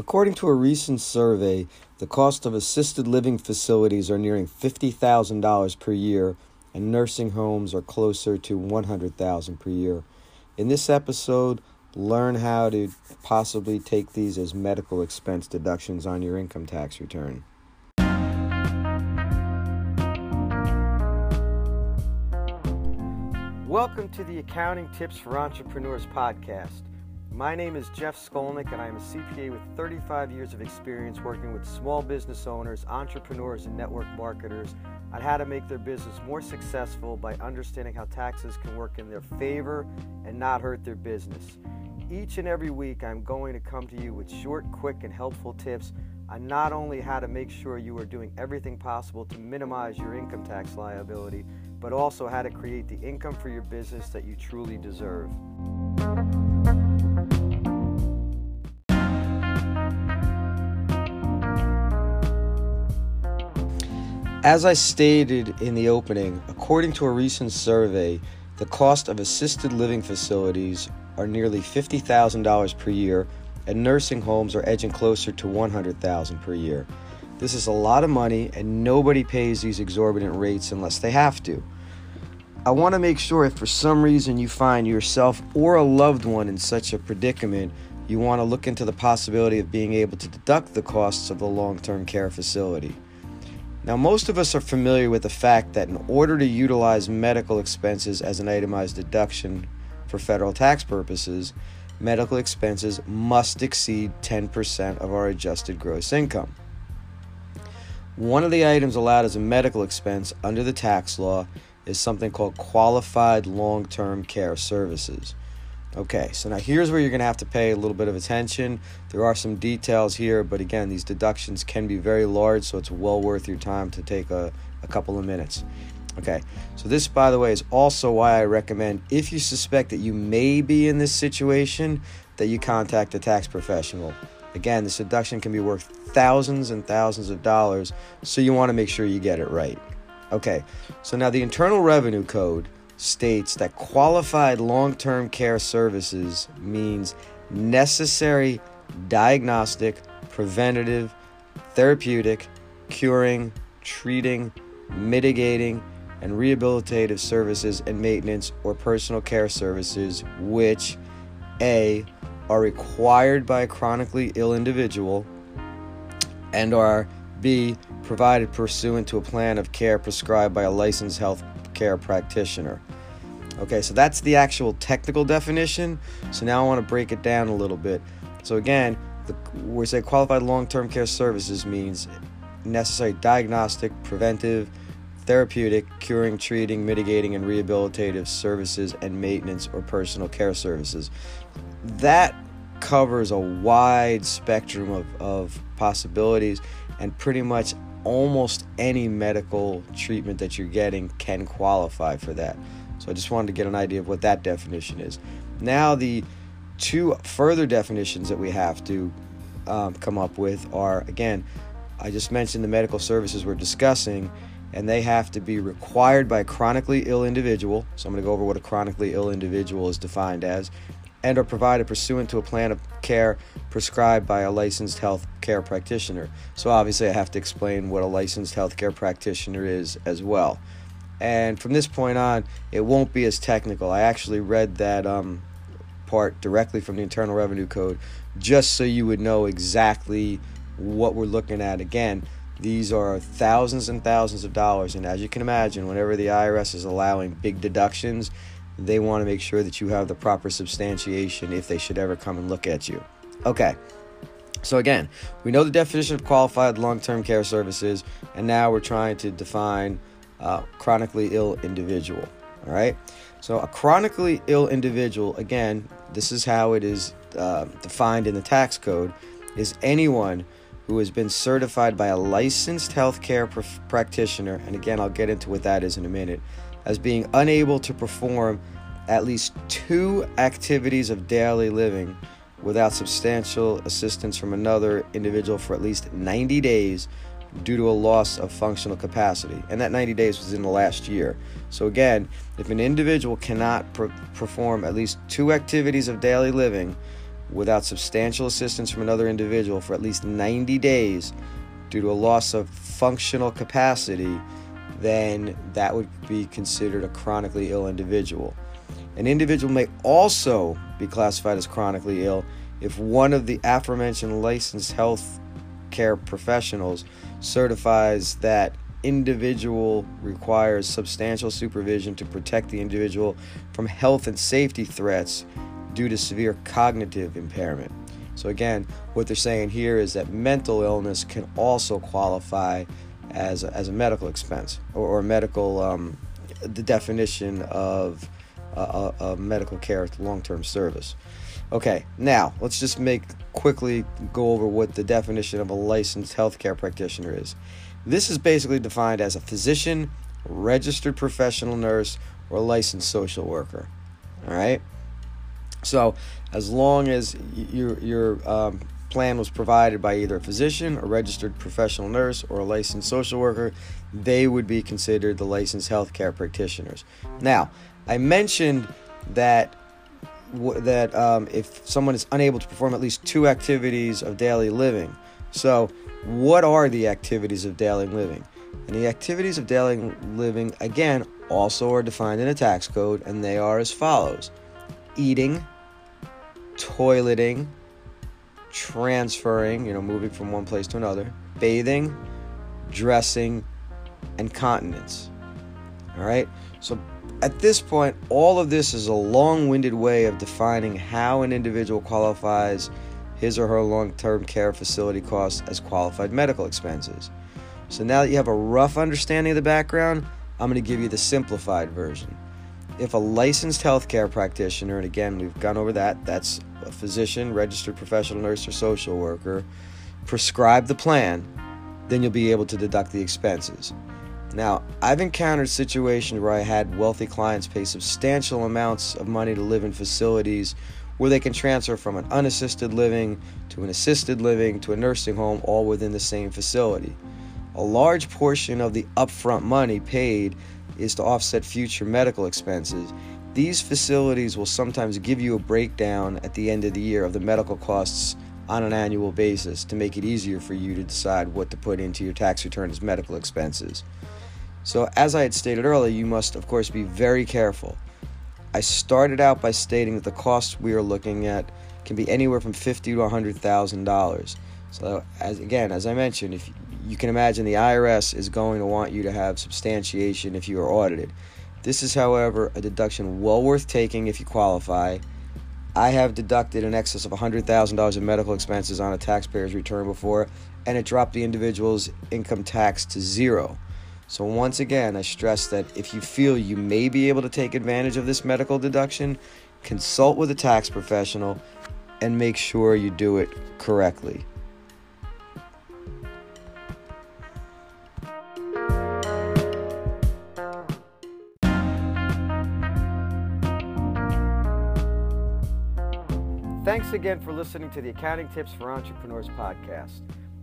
According to a recent survey, the cost of assisted living facilities are nearing $50,000 per year and nursing homes are closer to $100,000 per year. In this episode, learn how to possibly take these as medical expense deductions on your income tax return. Welcome to the Accounting Tips for Entrepreneurs podcast. My name is Jeff Skolnick, and I am a CPA with 35 years of experience working with small business owners, entrepreneurs, and network marketers on how to make their business more successful by understanding how taxes can work in their favor and not hurt their business. Each and every week, I'm going to come to you with short, quick, and helpful tips on not only how to make sure you are doing everything possible to minimize your income tax liability, but also how to create the income for your business that you truly deserve. As I stated in the opening, according to a recent survey, the cost of assisted living facilities are nearly $50,000 per year and nursing homes are edging closer to $100,000 per year. This is a lot of money and nobody pays these exorbitant rates unless they have to. I want to make sure if for some reason you find yourself or a loved one in such a predicament, you want to look into the possibility of being able to deduct the costs of the long-term care facility. Now, most of us are familiar with the fact that in order to utilize medical expenses as an itemized deduction for federal tax purposes, medical expenses must exceed 10% of our adjusted gross income. One of the items allowed as a medical expense under the tax law is something called qualified long term care services. Okay, so now here's where you're going to have to pay a little bit of attention. There are some details here, but again, these deductions can be very large, so it's well worth your time to take a, a couple of minutes. Okay, so this, by the way, is also why I recommend if you suspect that you may be in this situation, that you contact a tax professional. Again, this deduction can be worth thousands and thousands of dollars, so you want to make sure you get it right. Okay, so now the Internal Revenue Code states that qualified long term care services means necessary diagnostic, preventative, therapeutic, curing, treating, mitigating, and rehabilitative services and maintenance or personal care services which A are required by a chronically ill individual and are B provided pursuant to a plan of care prescribed by a licensed health care practitioner. Okay, so that's the actual technical definition. So now I want to break it down a little bit. So again, the, we say qualified long-term care services means necessary diagnostic, preventive, therapeutic, curing, treating, mitigating, and rehabilitative services and maintenance or personal care services. That covers a wide spectrum of, of possibilities and pretty much almost any medical treatment that you're getting can qualify for that. So I just wanted to get an idea of what that definition is. Now, the two further definitions that we have to um, come up with are again, I just mentioned the medical services we're discussing, and they have to be required by a chronically ill individual. So I'm going to go over what a chronically ill individual is defined as, and are provided pursuant to a plan of care prescribed by a licensed health care practitioner. So obviously, I have to explain what a licensed healthcare practitioner is as well. And from this point on, it won't be as technical. I actually read that um, part directly from the Internal Revenue Code just so you would know exactly what we're looking at. Again, these are thousands and thousands of dollars. And as you can imagine, whenever the IRS is allowing big deductions, they want to make sure that you have the proper substantiation if they should ever come and look at you. Okay. So, again, we know the definition of qualified long term care services, and now we're trying to define uh, chronically ill individual. All right. So a chronically ill individual, again, this is how it is uh, defined in the tax code, is anyone who has been certified by a licensed healthcare pr- practitioner, and again, I'll get into what that is in a minute, as being unable to perform at least two activities of daily living without substantial assistance from another individual for at least 90 days due to a loss of functional capacity. And that 90 days was in the last year. So, again, if an individual cannot perform at least two activities of daily living without substantial assistance from another individual for at least 90 days due to a loss of functional capacity, then that would be considered a chronically ill individual. An individual may also be classified as chronically ill if one of the aforementioned licensed health care professionals certifies that individual requires substantial supervision to protect the individual from health and safety threats due to severe cognitive impairment. So, again, what they're saying here is that mental illness can also qualify as a, as a medical expense or, or medical, um, the definition of a, a medical care long term service. Okay, now let's just make quickly go over what the definition of a licensed healthcare practitioner is. This is basically defined as a physician, registered professional nurse, or licensed social worker. All right. So, as long as your your um, plan was provided by either a physician, a registered professional nurse, or a licensed social worker, they would be considered the licensed healthcare practitioners. Now, I mentioned that that um, if someone is unable to perform at least two activities of daily living. So, what are the activities of daily living? And the activities of daily living, again, also are defined in a tax code, and they are as follows eating, toileting, transferring, you know, moving from one place to another, bathing, dressing, and continence. All right? So at this point, all of this is a long winded way of defining how an individual qualifies his or her long term care facility costs as qualified medical expenses. So now that you have a rough understanding of the background, I'm going to give you the simplified version. If a licensed healthcare practitioner, and again, we've gone over that, that's a physician, registered professional nurse, or social worker, prescribe the plan, then you'll be able to deduct the expenses. Now, I've encountered situations where I had wealthy clients pay substantial amounts of money to live in facilities where they can transfer from an unassisted living to an assisted living to a nursing home all within the same facility. A large portion of the upfront money paid is to offset future medical expenses. These facilities will sometimes give you a breakdown at the end of the year of the medical costs on an annual basis to make it easier for you to decide what to put into your tax return as medical expenses. So, as I had stated earlier, you must, of course, be very careful. I started out by stating that the costs we are looking at can be anywhere from fifty to hundred thousand dollars. So, as again, as I mentioned, if you can imagine, the IRS is going to want you to have substantiation if you are audited. This is, however, a deduction well worth taking if you qualify. I have deducted in excess of $100,000 in medical expenses on a taxpayer's return before, and it dropped the individual's income tax to zero. So, once again, I stress that if you feel you may be able to take advantage of this medical deduction, consult with a tax professional and make sure you do it correctly. Thanks again for listening to the Accounting Tips for Entrepreneurs podcast.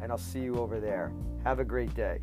and I'll see you over there. Have a great day.